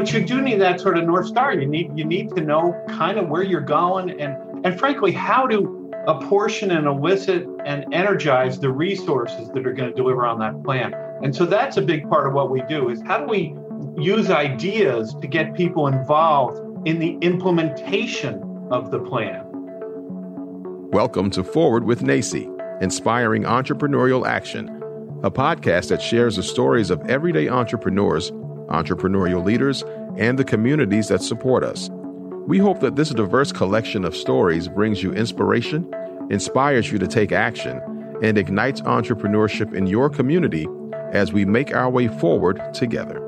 but you do need that sort of north star. You need you need to know kind of where you're going and and frankly how to apportion and elicit and energize the resources that are going to deliver on that plan. And so that's a big part of what we do is how do we use ideas to get people involved in the implementation of the plan. Welcome to Forward with NACCE, Inspiring Entrepreneurial Action, a podcast that shares the stories of everyday entrepreneurs, entrepreneurial leaders, and the communities that support us. We hope that this diverse collection of stories brings you inspiration, inspires you to take action, and ignites entrepreneurship in your community as we make our way forward together.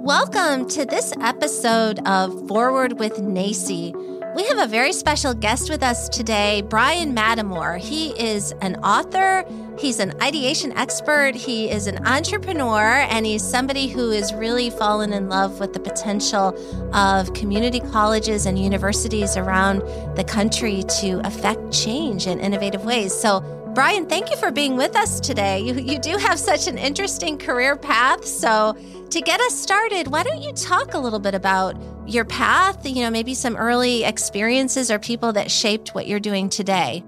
Welcome to this episode of Forward with NACCE. We have a very special guest with us today, Brian Mattimore. He is an author, he's an ideation expert, he is an entrepreneur, and he's somebody who has really fallen in love with the potential of community colleges and universities around the country to affect change in innovative ways. So, Brian, thank you for being with us today. You, you do have such an interesting career path. So, to get us started, why don't you talk a little bit about your path, you know, maybe some early experiences or people that shaped what you're doing today?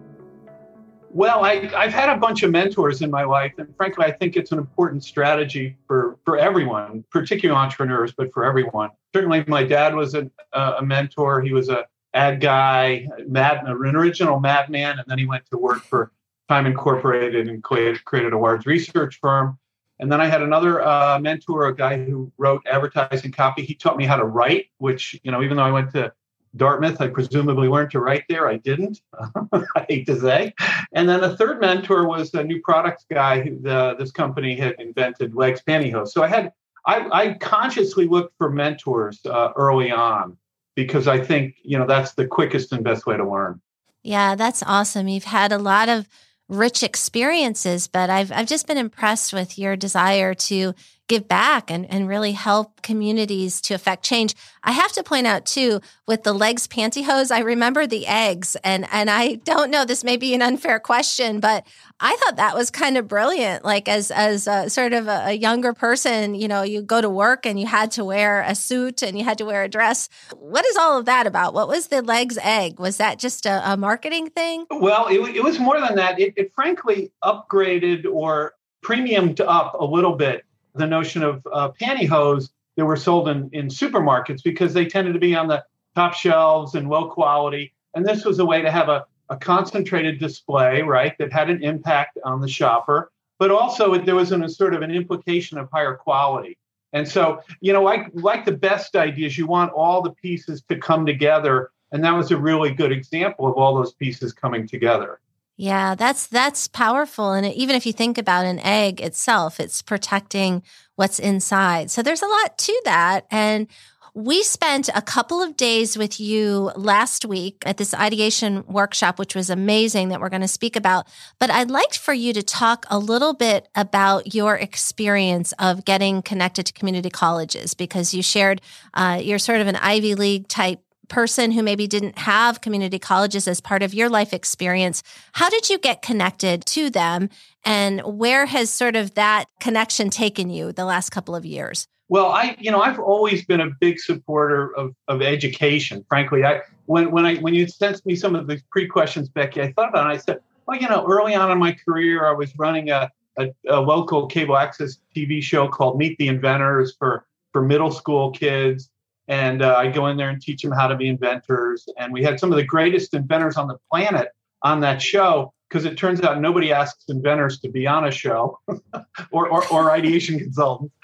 Well, I, have had a bunch of mentors in my life, and frankly, I think it's an important strategy for, for everyone, particularly entrepreneurs, but for everyone. Certainly, my dad was a, a mentor. He was a ad guy, mad, an original madman, and then he went to work for Time Incorporated and created, created a large research firm. And then I had another uh, mentor, a guy who wrote advertising copy. He taught me how to write, which, you know, even though I went to Dartmouth, I presumably learned to write there. I didn't. I hate to say. And then a third mentor was a new products guy who the, this company had invented L'eggs pantyhose. So I had, I, I consciously looked for mentors uh, early on because I think, you know, that's the quickest and best way to learn. Yeah, that's awesome. You've had a lot of rich experiences, but I've I've just been impressed with your desire to give back and, and really help communities to affect change. I have to point out too, with the L'eggs pantyhose, I remember the eggs and, and I don't know, this may be an unfair question, but I thought that was kind of brilliant. Like as, as a, sort of a, a younger person, you know, you go to work and you had to wear a suit and you had to wear a dress. What is all of that about? What was the L'eggs egg? Was that just a, a marketing thing? Well, it, it was more than that. It, it frankly upgraded or premiumed up a little bit the notion of uh, pantyhose that were sold in, in supermarkets because they tended to be on the top shelves and low quality. And this was a way to have a, a concentrated display, right, that had an impact on the shopper, but also there was an, a sort of an implication of higher quality. And so, you know, like like the best ideas, you want all the pieces to come together. And that was a really good example of all those pieces coming together. Yeah, that's that's powerful and even if you think about an egg itself, it's protecting what's inside. So there's a lot to that and we spent a couple of days with you last week at this ideation workshop, which was amazing that we're going to speak about. But I'd like for you to talk a little bit about your experience of getting connected to community colleges because you shared uh, you're sort of an Ivy League type person who maybe didn't have community colleges as part of your life experience, how did you get connected to them? And where has sort of that connection taken you the last couple of years? Well, I, you know, I've always been a big supporter of, of education. Frankly, I when when I when you sent me some of these pre questions, Becky, I thought about it. I said, well, you know, early on in my career, I was running a, a, a local cable access TV show called Meet the Inventors for for middle school kids, and uh, I go in there and teach them how to be inventors. And we had some of the greatest inventors on the planet on that show because it turns out nobody asks inventors to be on a show or, or, or, ideation consultants.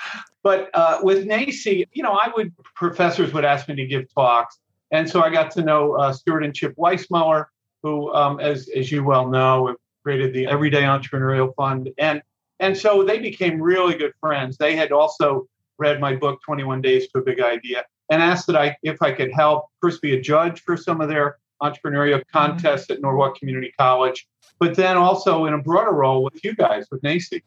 But uh, with NACCE, you know, I would professors would ask me to give talks, and so I got to know uh, Stuart and Chip Weissmuller, who, um, as as you well know, have created the Everyday Entrepreneurial Fund, and and so they became really good friends. They had also read my book, 21 Days to a Big Idea, and asked that I if I could help first be a judge for some of their entrepreneurial mm-hmm. contests at Norwalk Community College, but then also in a broader role with you guys with NACCE.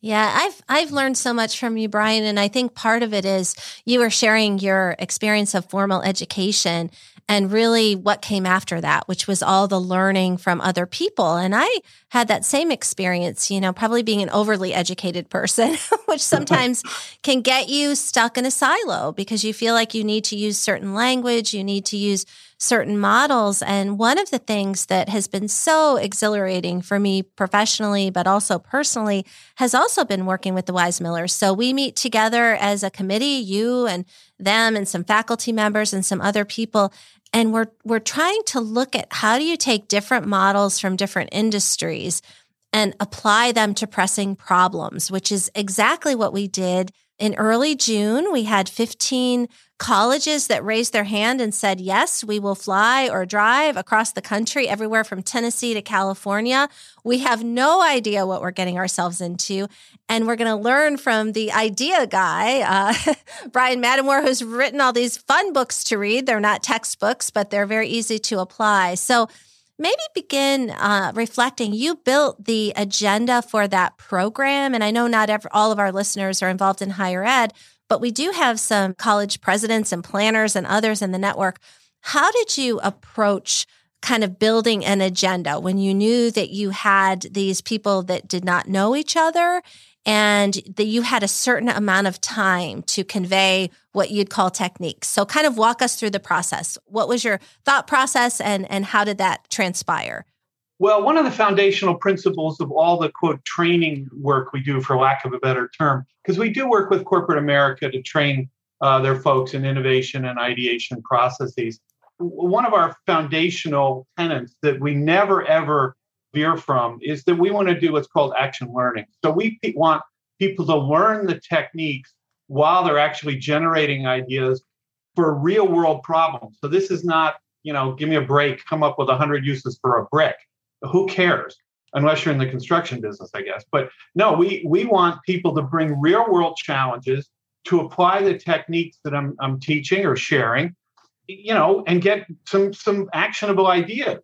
Yeah, I've I've learned so much from you, Brian, and I think part of it is you are sharing your experience of formal education and really what came after that, which was all the learning from other people. And I had that same experience, you know, probably being an overly educated person, which sometimes can get you stuck in a silo because you feel like you need to use certain language, you need to use certain models. And one of the things that has been so exhilarating for me professionally, but also personally, has also been working with the Wise Millers. So we meet together as a committee, you and them and some faculty members and some other people. And we're, we're trying to look at how do you take different models from different industries and apply them to pressing problems, which is exactly what we did in early June. We had 15 colleges that raised their hand and said, yes, we will fly or drive across the country, everywhere from Tennessee to California. We have no idea what we're getting ourselves into. And we're going to learn from the idea guy, uh, Brian Mattimore, who's written all these fun books to read. They're not textbooks, but they're very easy to apply. So, maybe begin uh, reflecting. You built the agenda for that program, and I know not every, all of our listeners are involved in higher ed, but we do have some college presidents and planners and others in the network. How did you approach kind of building an agenda when you knew that you had these people that did not know each other and that you had a certain amount of time to convey what you'd call techniques. So kind of walk us through the process. What was your thought process and and how did that transpire? Well, one of the foundational principles of all the quote training work we do, for lack of a better term, because we do work with corporate America to train uh, their folks in innovation and ideation processes. One of our foundational tenets that we never ever veer from is that we want to do what's called action learning. So we want people to learn the techniques while they're actually generating ideas for real world problems. So this is not, you know, give me a break, come up with 100 uses for a brick who cares? Unless you're in the construction business, I guess. But no, we we want people to bring real world challenges to apply the techniques that I'm I'm teaching or sharing, you know, and get some some actionable ideas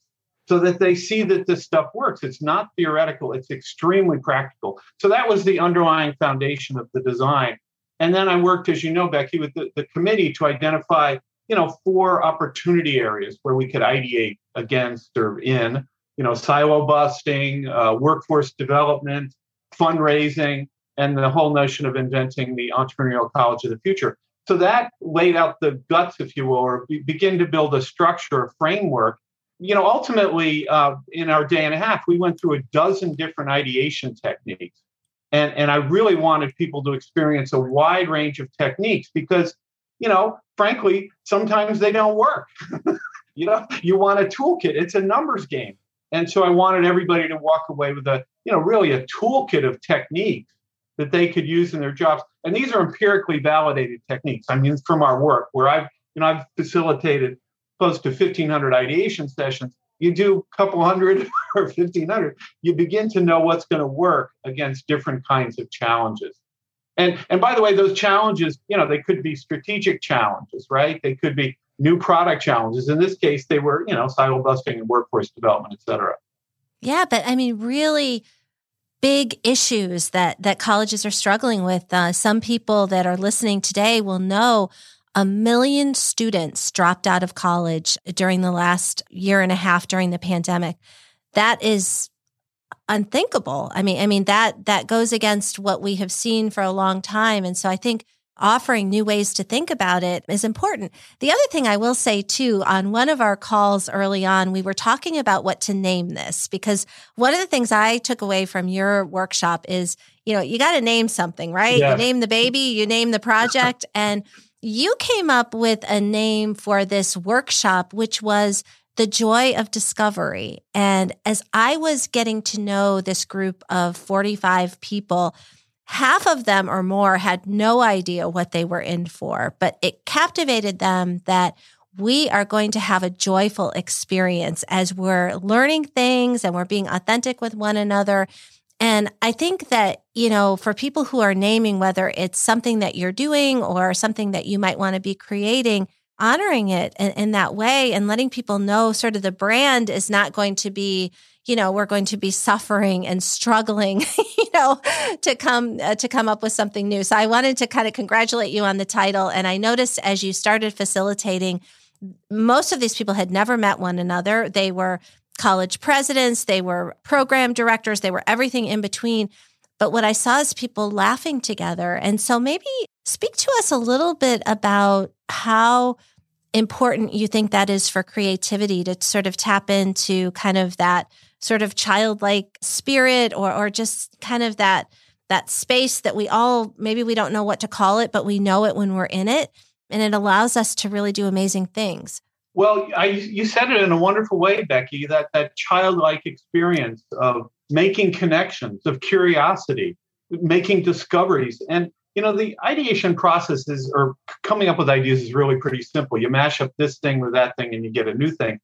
so that they see that this stuff works. It's not theoretical, it's extremely practical. So that was the underlying foundation of the design. And then I worked, as you know, Becky, with the, the committee to identify, you know, four opportunity areas where we could ideate against or in you know, silo busting, uh, workforce development, fundraising, and the whole notion of inventing the entrepreneurial college of the future. So that laid out the guts, if you will, or begin to build a structure, a framework. You know, ultimately, uh, in our day and a half, we went through a dozen different ideation techniques. And, and I really wanted people to experience a wide range of techniques because, you know, frankly, sometimes they don't work. you know, you want a toolkit, it's a numbers game. And so I wanted everybody to walk away with a, you know, really a toolkit of techniques that they could use in their jobs. And these are empirically validated techniques. I mean, from our work where I've, you know, I've facilitated close to 1500 ideation sessions. You do a couple hundred or 1500, you begin to know what's going to work against different kinds of challenges. And, and by the way, those challenges, you know, they could be strategic challenges, right? They could be new product challenges. In this case, they were, you know, silo busting and workforce development, et cetera. Yeah, but I mean, really big issues that that colleges are struggling with. Uh, some people that are listening today will know a million students dropped out of college during the last year and a half during the pandemic. That is unthinkable. I mean, I mean that that goes against what we have seen for a long time, and so I think offering new ways to think about it is important. The other thing I will say too, on one of our calls early on, we were talking about what to name this because one of the things I took away from your workshop is, you know, you got to name something, right? Yeah. You name the baby, you name the project. and you came up with a name for this workshop, which was the joy of discovery. And as I was getting to know this group of 45 people, half of them or more had no idea what they were in for, but it captivated them that we are going to have a joyful experience as we're learning things and we're being authentic with one another. And I think that, you know, for people who are naming whether it's something that you're doing or something that you might want to be creating, honoring it in, in, that way and letting people know sort of the brand is not going to be you know we're going to be suffering and struggling you know to come uh, to come up with something new so i wanted to kind of congratulate you on the title and i noticed as you started facilitating most of these people had never met one another. They were college presidents, they were program directors, they were everything in between. But what I saw is people laughing together. And so maybe speak to us a little bit about how important you think that is for creativity to sort of tap into kind of that sort of childlike spirit or or just kind of that that space that we all maybe we don't know what to call it but we know it when we're in it and it allows us to really do amazing things well I, you said it in a wonderful way becky that that childlike experience of making connections of curiosity making discoveries. And you know the ideation process is or coming up with ideas is really pretty simple. You mash up this thing with that thing and you get a new thing.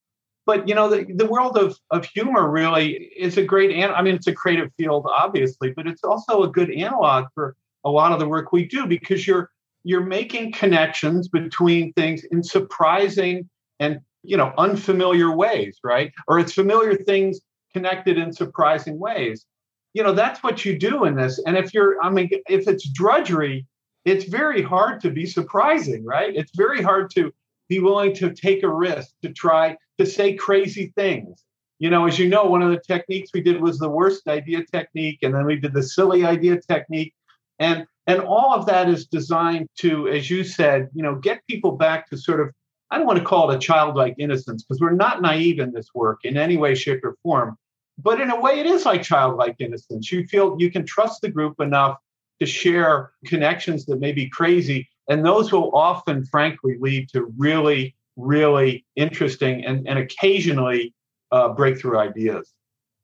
But you know the, the world of, of humor really is a great an- i mean it's a creative field obviously but it's also a good analog for a lot of the work we do because you're you're making connections between things in surprising and you know unfamiliar ways right or it's familiar things connected in surprising ways you know that's what you do in this and if you're i mean if it's drudgery it's very hard to be surprising right it's very hard to be willing to take a risk to try to say crazy things. You know, as you know, one of the techniques we did was the worst idea technique, and then we did the silly idea technique. And and all of that is designed to, as you said, you know, get people back to sort of, I don't want to call it a childlike innocence, because we're not naive in this work in any way, shape, or form. But in a way, it is like childlike innocence. You feel you can trust the group enough to share connections that may be crazy. And those will often, frankly, lead to really really interesting and, and occasionally uh, breakthrough ideas.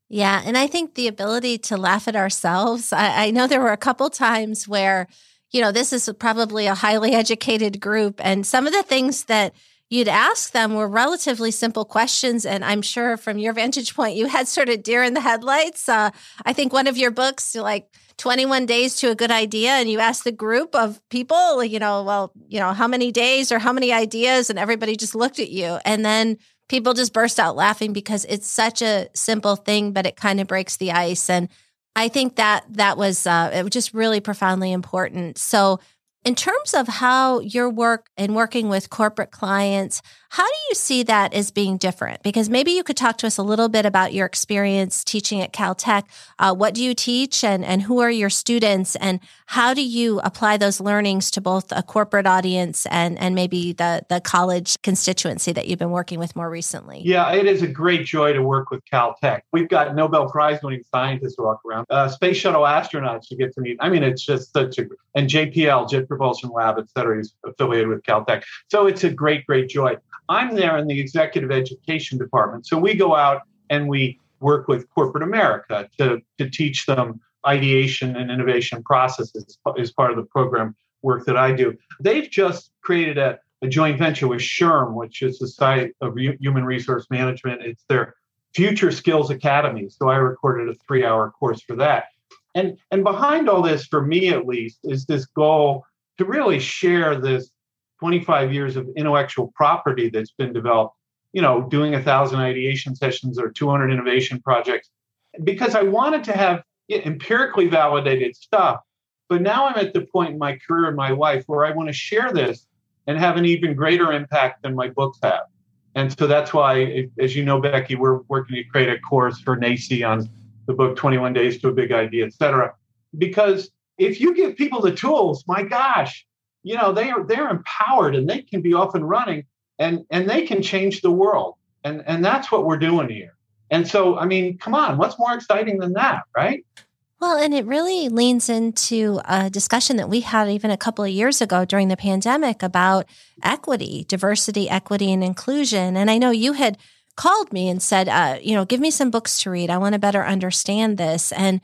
Yeah. And I think the ability to laugh at ourselves, I, I know there were a couple times where, you know, this is probably a highly educated group, and some of the things that you'd ask them were relatively simple questions. And I'm sure from your vantage point, you had sort of deer in the headlights. Uh, I think one of your books, like 21 days to a good idea, and you ask the group of people, you know, well, you know, how many days or how many ideas, and everybody just looked at you. And then people just burst out laughing because it's such a simple thing, but it kind of breaks the ice. And I think that that was uh, it was just really profoundly important. So in terms of how your work and working with corporate clients, how do you see that as being different? Because maybe you could talk to us a little bit about your experience teaching at Caltech. Uh, what do you teach and, and who are your students? And how do you apply those learnings to both a corporate audience and, and maybe the, the college constituency that you've been working with more recently? Yeah, it is a great joy to work with Caltech. We've got Nobel Prize winning scientists walk around, uh, space shuttle astronauts you get to meet. I mean, it's just such a, and JPL, Jet Propulsion Lab, et cetera, is affiliated with Caltech. So it's a great, great joy. I'm there in the executive education department. So we go out and we work with corporate America to, to teach them ideation and innovation processes as part of the program work that I do. They've just created a, a joint venture with SHRM, which is the Society for Human Resource Management. It's their Future Skills Academy. So I recorded a three hour course for that. And, and behind all this, for me at least, is this goal to really share this 25 years of intellectual property that's been developed, you know, doing a thousand ideation sessions or 200 innovation projects, because I wanted to have empirically validated stuff. But now I'm at the point in my career and my life where I want to share this and have an even greater impact than my books have. And so that's why, as you know, Becky, we're working to create a course for NACCE on the book 21 Days to a Big Idea, et cetera. Because if you give people the tools, my gosh, you know they are they're empowered and they can be off and running and and they can change the world and and that's what we're doing here and so i mean come on what's more exciting than that right well, and it really leans into a discussion that we had even a couple of years ago during the pandemic about equity, diversity, equity, and inclusion. And I know you had called me and said, uh, you know, give me some books to read. I want to better understand this. And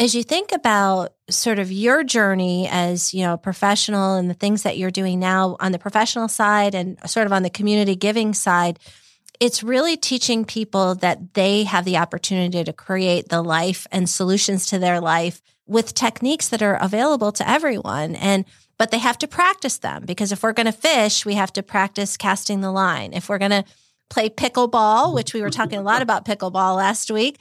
as you think about sort of your journey as you know professional and the things that you're doing now on the professional side and sort of on the community giving side it's really teaching people that they have the opportunity to create the life and solutions to their life with techniques that are available to everyone. And but they have to practice them because if we're going to fish we have to practice casting the line. If we're going to play pickleball which we were talking a lot about pickleball last week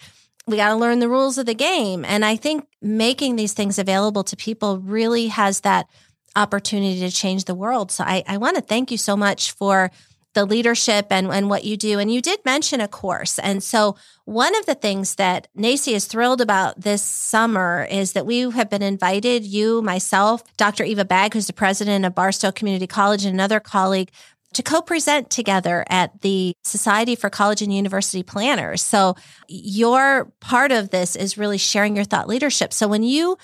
we got to learn the rules of the game. And I think making these things available to people really has that opportunity to change the world. So I, I want to thank you so much for the leadership and, and what you do. And you did mention a course. And so one of the things that NACCE is thrilled about this summer is that we have been invited, you, myself, Dr. Eva Bagg, who's the president of Barstow Community College, and another colleague to co-present together at the Society for College and University Planners. So your part of this is really sharing your thought leadership. So when you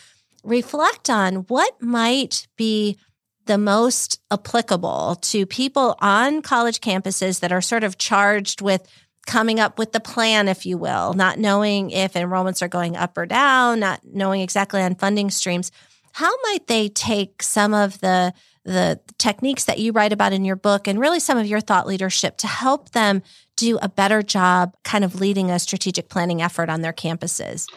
reflect on what might be the most applicable to people on college campuses that are sort of charged with coming up with the plan, if you will, not knowing if enrollments are going up or down, not knowing exactly on funding streams. How might they take some of the the techniques that you write about in your book and really some of your thought leadership to help them do a better job kind of leading a strategic planning effort on their campuses?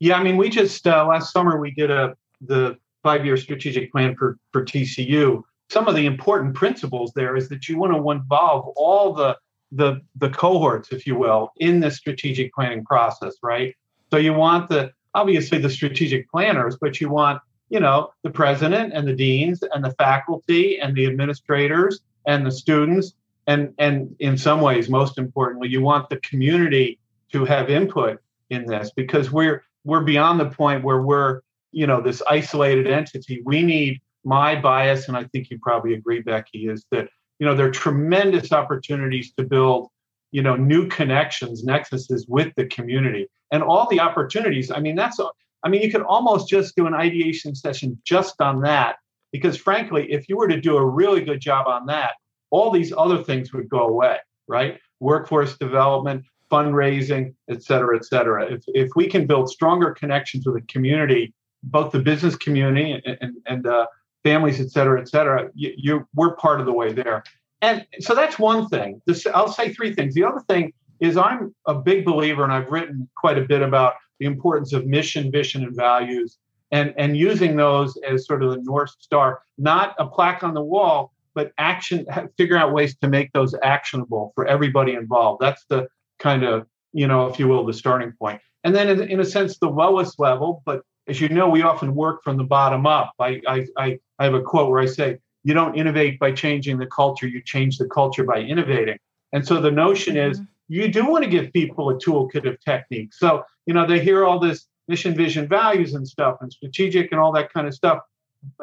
Yeah, I mean, we just uh, last summer we did a the five year strategic plan for for TCU. Some of the important principles there is that you want to involve all the the the cohorts, if you will, in the strategic planning process, right? So you want the obviously the strategic planners, but you want you know, the president and the deans and the faculty and the administrators and the students. And, and in some ways, most importantly, you want the community to have input in this because we're we're beyond the point where we're, you know, this isolated entity. We need my bias, and I think you probably agree, Becky, is that, you know, there are tremendous opportunities to build, you know, new connections, nexuses with the community. And all the opportunities, I mean, that's I mean, you could almost just do an ideation session just on that, because frankly, if you were to do a really good job on that, all these other things would go away, right? Workforce development, fundraising, et cetera, et cetera. If, if we can build stronger connections with the community, both the business community and, and, and uh, families, et cetera, et cetera, you, you, we're part of the way there. And so that's one thing. This, I'll say three things. The other thing is I'm a big believer, and I've written quite a bit about the importance of mission, vision, and values, and, and using those as sort of the North Star, not a plaque on the wall, but action, figure out ways to make those actionable for everybody involved. That's the kind of, you know, if you will, the starting point. And then, in, in a sense, the lowest level, but as you know, we often work from the bottom up. I, I, I, I have a quote where I say, you don't innovate by changing the culture, you change the culture by innovating. And so the notion mm-hmm. is you do want to give people a toolkit of techniques. So, you know, they hear all this mission, vision, values and stuff and strategic and all that kind of stuff.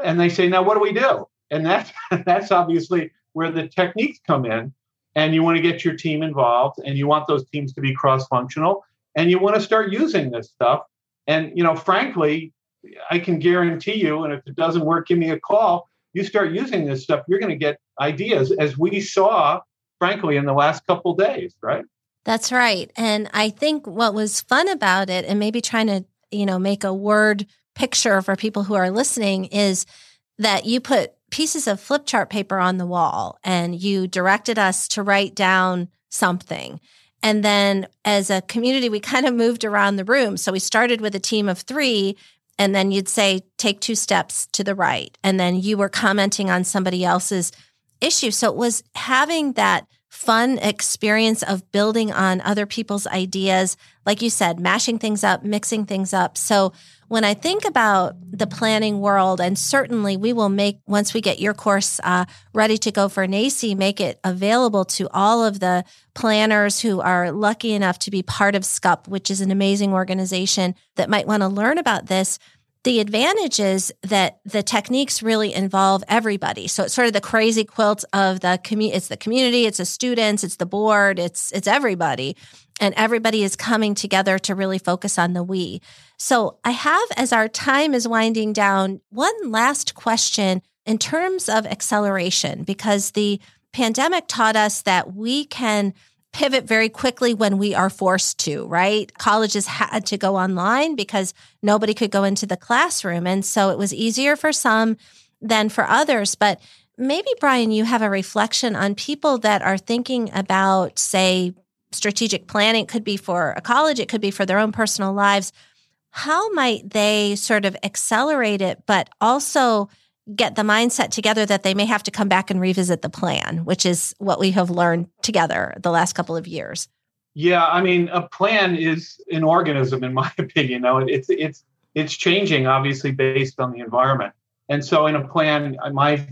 And they say, now what do we do? And that's that's obviously where the techniques come in. And you want to get your team involved and you want those teams to be cross-functional and you want to start using this stuff. And you know, frankly, I can guarantee you, and if it doesn't work, give me a call. You start using this stuff, you're going to get ideas, as we saw, frankly, in the last couple days, right? That's right. And I think what was fun about it, and maybe trying to, you know, make a word picture for people who are listening, is that you put pieces of flip chart paper on the wall and you directed us to write down something. And then as a community, we kind of moved around the room. So we started with a team of three, and then you'd say, take two steps to the right. And then you were commenting on somebody else's issue. So it was having that fun experience of building on other people's ideas. Like you said, mashing things up, mixing things up. So when I think about the planning world, and certainly we will make, once we get your course uh, ready to go for NACCE, make it available to all of the planners who are lucky enough to be part of SCUP, which is an amazing organization that might want to learn about this the advantage is that the techniques really involve everybody. So it's sort of the crazy quilt of the community. It's the community, it's the students, it's the board, it's it's everybody, and everybody is coming together to really focus on the we. So I have, as our time is winding down, one last question in terms of acceleration, because the pandemic taught us that we can pivot very quickly when we are forced to, right? Colleges had to go online because nobody could go into the classroom. And so it was easier for some than for others. But maybe, Brian, you have a reflection on people that are thinking about, say, strategic planning. It could be for a college, it could be for their own personal lives. How might they sort of accelerate it, but also get the mindset together that they may have to come back and revisit the plan, which is what we have learned together the last couple of years. Yeah, I mean, a plan is an organism, in my opinion. Though it's it's it's changing, obviously, based on the environment. And so, in a plan, my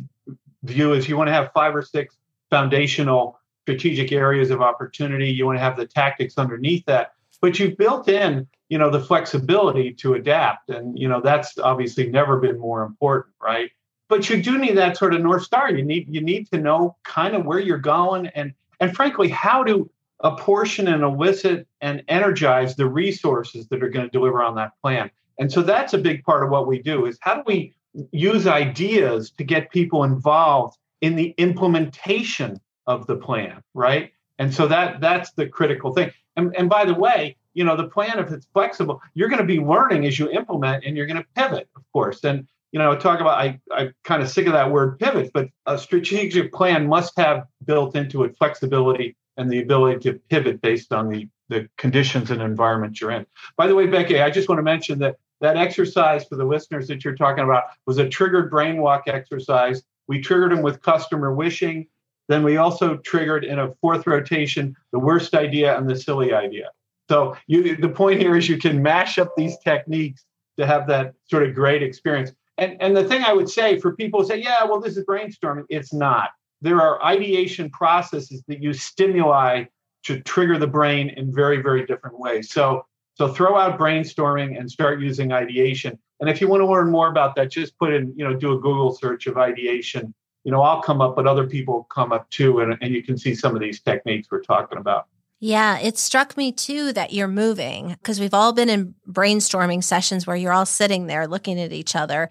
view is you want to have five or six foundational strategic areas of opportunity. You want to have the tactics underneath that, but you've built in, you know, the flexibility to adapt, and you know that's obviously never been more important, right? But you do need that sort of north star. You need you need to know kind of where you're going, and and frankly, how to apportion and elicit and energize the resources that are going to deliver on that plan. And so that's a big part of what we do is how do we use ideas to get people involved in the implementation of the plan, right? And so that that's the critical thing. And, and by the way, you know, the plan, if it's flexible, you're going to be learning as you implement and you're going to pivot, of course. And, you know, talk about, I, I'm kind of sick of that word pivot, but a strategic plan must have built into it flexibility and the ability to pivot based on the, the conditions and environment you're in. By the way, Becky, I just want to mention that that exercise for the listeners that you're talking about was a triggered brain walk exercise. We triggered them with customer wishing. Then we also triggered in a fourth rotation the worst idea and the silly idea. So you, the point here is you can mash up these techniques to have that sort of great experience. And, and the thing I would say for people who say, yeah, well, this is brainstorming, it's not. There are ideation processes that use stimuli to trigger the brain in very, very different ways. So so throw out brainstorming and start using ideation. And if you want to learn more about that, just put in, you know, do a Google search of ideation. You know, I'll come up, but other people come up too. And, and you can see some of these techniques we're talking about. Yeah, it struck me too that you're moving because we've all been in brainstorming sessions where you're all sitting there looking at each other.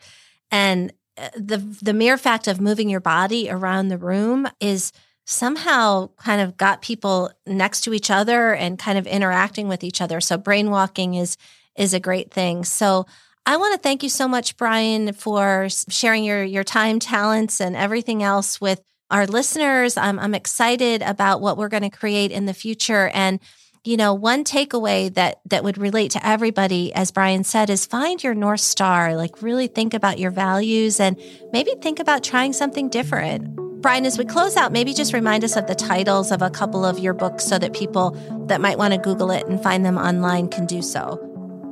And uh, the the mere fact of moving your body around the room is somehow kind of got people next to each other and kind of interacting with each other. So brain walking is is a great thing. So I want to thank you so much, Brian, for sharing your your time, talents, and everything else with our listeners. I'm, I'm excited about what we're going to create in the future. And you know, one takeaway that that would relate to everybody, as Brian said, is find your north star. Like, really think about your values and maybe think about trying something different. Brian, as we close out, maybe just remind us of the titles of a couple of your books so that people that might want to Google it and find them online can do so.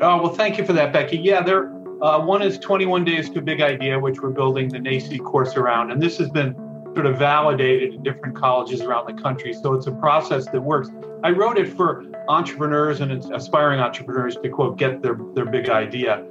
Oh, well, thank you for that, Becky. Yeah, there. Uh, one is 21 Days to a Big Idea, which we're building the NACCE course around. And this has been sort of validated in different colleges around the country. So it's a process that works. I wrote it for entrepreneurs and aspiring entrepreneurs to, quote, get their, their big idea.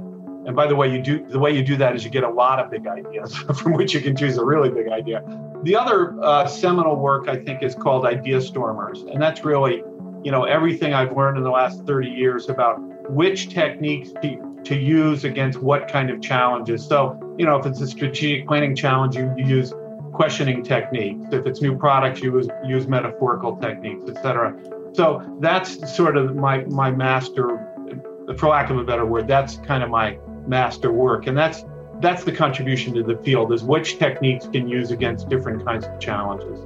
And by the way, you do the way you do that is you get a lot of big ideas from which you can choose a really big idea. The other uh, seminal work I think is called Idea Stormers, and that's really, you know, everything I've learned in the last 30 years about which techniques to, to use against what kind of challenges. So, you know, if it's a strategic planning challenge, you, you use questioning techniques. If it's new products, you use, use metaphorical techniques, etc. So that's sort of my my master, for lack of a better word, that's kind of my master work. And that's that's the contribution to the field is which techniques can use against different kinds of challenges.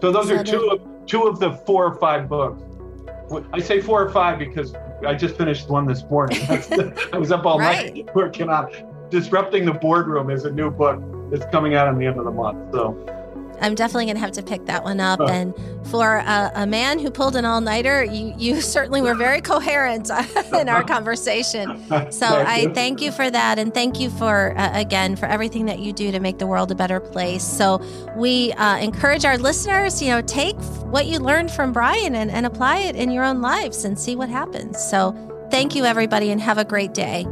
So those are two of two of the four or five books. I say four or five because I just finished one this morning. I was up all right. night working on disrupting the boardroom is a new book that's coming out in the end of the month. So I'm definitely going to have to pick that one up. And for a, a, man who pulled an all nighter, you, you certainly were very coherent in our conversation. So I thank you for that. And thank you for, uh, again, for everything that you do to make the world a better place. So we uh, encourage our listeners, you know, take what you learned from Brian and, and apply it in your own lives and see what happens. So thank you, everybody, and have a great day.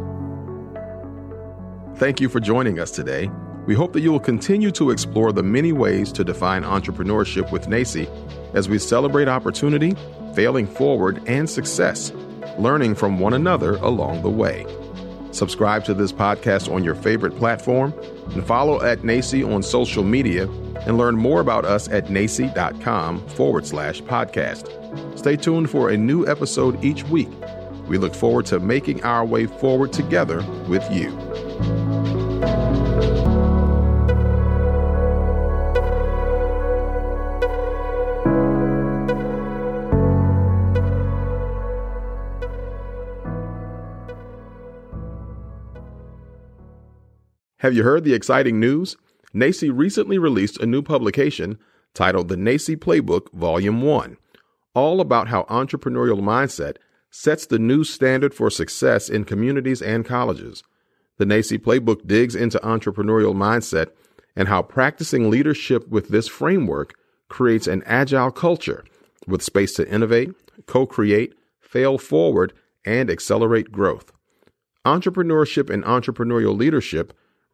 Thank you for joining us today. We hope that you will continue to explore the many ways to define entrepreneurship with NACCE as we celebrate opportunity, failing forward, and success, learning from one another along the way. Subscribe to this podcast on your favorite platform and follow at NACCE on social media and learn more about us at nacce.com forward slash podcast. Stay tuned for a new episode each week. We look forward to making our way forward together with you. Have you heard the exciting news? NACCE recently released a new publication titled The NACCE Playbook Volume 1, all about how entrepreneurial mindset sets the new standard for success in communities and colleges. The NACCE Playbook digs into entrepreneurial mindset and how practicing leadership with this framework creates an agile culture with space to innovate, co create, fail forward, and accelerate growth. Entrepreneurship and entrepreneurial leadership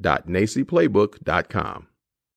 www.nacceplaybook.com.